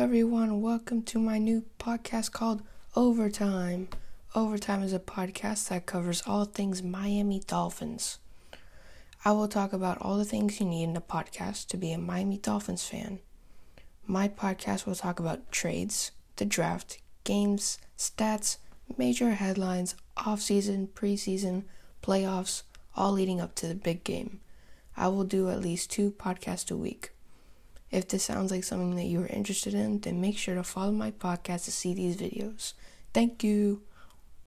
everyone. Welcome to my new podcast called Overtime. Overtime is a podcast that covers all things Miami Dolphins. I will talk about all the things you need in a podcast to be a Miami Dolphins fan. My podcast will talk about trades, the draft, games, stats, major headlines, off-season, preseason, playoffs, all leading up to the big game. I will do at least two podcasts a week. If this sounds like something that you are interested in, then make sure to follow my podcast to see these videos. Thank you.